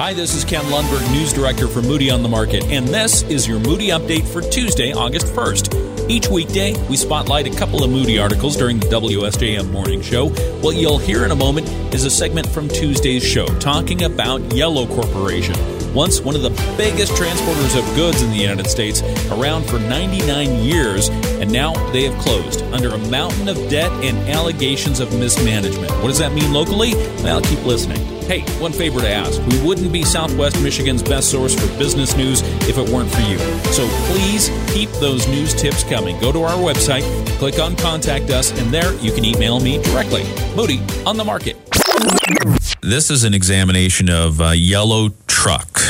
Hi, this is Ken Lundberg, News Director for Moody on the Market, and this is your Moody update for Tuesday, August 1st. Each weekday, we spotlight a couple of Moody articles during the WSJM Morning Show. What you'll hear in a moment is a segment from Tuesday's show talking about Yellow Corporation once one of the biggest transporters of goods in the United States, around for 99 years, and now they have closed under a mountain of debt and allegations of mismanagement. What does that mean locally? Well, keep listening. Hey, one favor to ask. We wouldn't be Southwest Michigan's best source for business news if it weren't for you. So please keep those news tips coming. Go to our website, click on Contact Us, and there you can email me directly. Moody on the market. This is an examination of uh, Yellow Truck.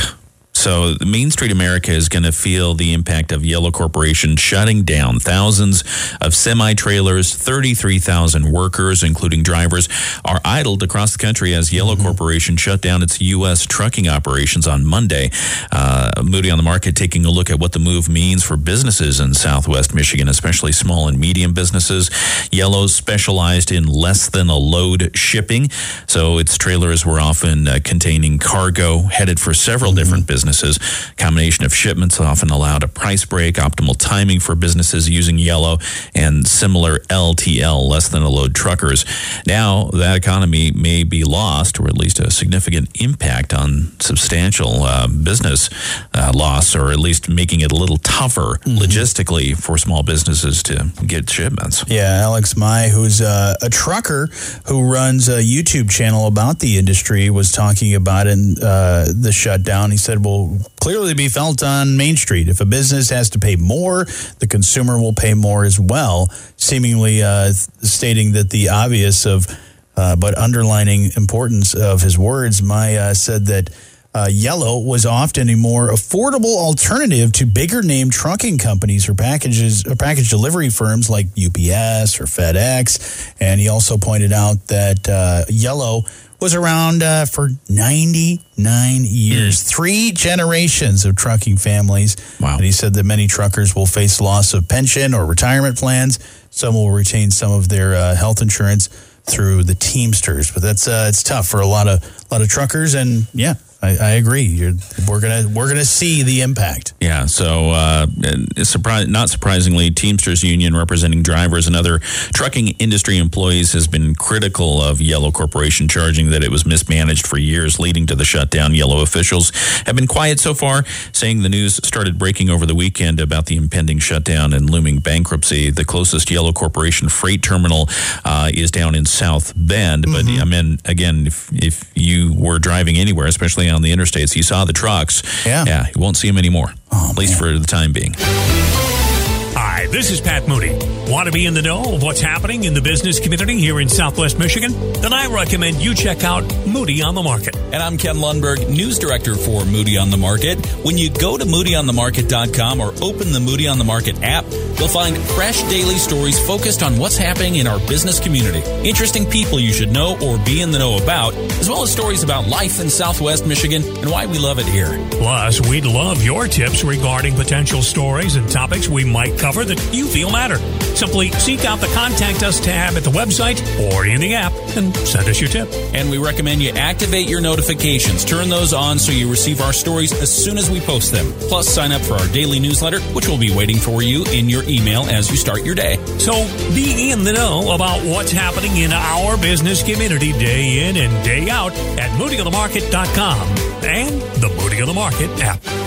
So, Main Street America is going to feel the impact of Yellow Corporation shutting down thousands of semi trailers, 33,000 workers, including drivers, are idled across the country as Yellow mm-hmm. Corporation shut down its U.S. trucking operations on Monday. Uh, Moody on the market taking a look at what the move means for businesses in Southwest Michigan, especially small and medium businesses. Yellow specialized in less than a load shipping, so its trailers were often uh, containing cargo headed for several mm-hmm. different businesses businesses. Combination of shipments often allowed a price break, optimal timing for businesses using Yellow, and similar LTL, less than a load truckers. Now, that economy may be lost, or at least a significant impact on substantial uh, business uh, loss, or at least making it a little tougher mm-hmm. logistically for small businesses to get shipments. Yeah, Alex Mai, who's uh, a trucker who runs a YouTube channel about the industry, was talking about in uh, the shutdown. He said, "Well, clearly be felt on Main Street. If a business has to pay more, the consumer will pay more as well, seemingly uh, stating that the obvious of, uh, but underlining importance of his words. Maya said that. Uh, Yellow was often a more affordable alternative to bigger name trucking companies or packages or package delivery firms like UPS or FedEx. And he also pointed out that uh, Yellow was around uh, for 99 years, mm. three generations of trucking families. Wow. And he said that many truckers will face loss of pension or retirement plans. Some will retain some of their uh, health insurance through the Teamsters, but that's uh, it's tough for a lot of a lot of truckers. And yeah, I, I agree. You're, we're gonna we're gonna see the impact. Yeah. So, uh, surprise, not surprisingly, Teamsters Union, representing drivers and other trucking industry employees, has been critical of Yellow Corporation, charging that it was mismanaged for years, leading to the shutdown. Yellow officials have been quiet so far, saying the news started breaking over the weekend about the impending shutdown and looming bankruptcy. The closest Yellow Corporation freight terminal uh, is down in South Bend, but mm-hmm. I mean, again, if if you were driving anywhere, especially on the interstates, you saw the trucks. Yeah. Yeah. You won't see them anymore, oh, at least man. for the time being. Hi, this is Pat Moody. Want to be in the know of what's happening in the business community here in Southwest Michigan? Then I recommend you check out Moody on the Market. And I'm Ken Lundberg, News Director for Moody on the Market. When you go to moodyonthemarket.com or open the Moody on the Market app, you'll find fresh daily stories focused on what's happening in our business community, interesting people you should know or be in the know about, as well as stories about life in Southwest Michigan and why we love it here. Plus, we'd love your tips regarding potential stories and topics we might cover that you feel matter. Simply seek out the Contact Us tab at the website or in the app and send us your tip. And we recommend you activate your notifications. Turn those on so you receive our stories as soon as we post them. Plus, sign up for our daily newsletter, which will be waiting for you in your email as you start your day. So be in the know about what's happening in our business community day in and day out at moodyonthemarket.com and the Moody on the Market app.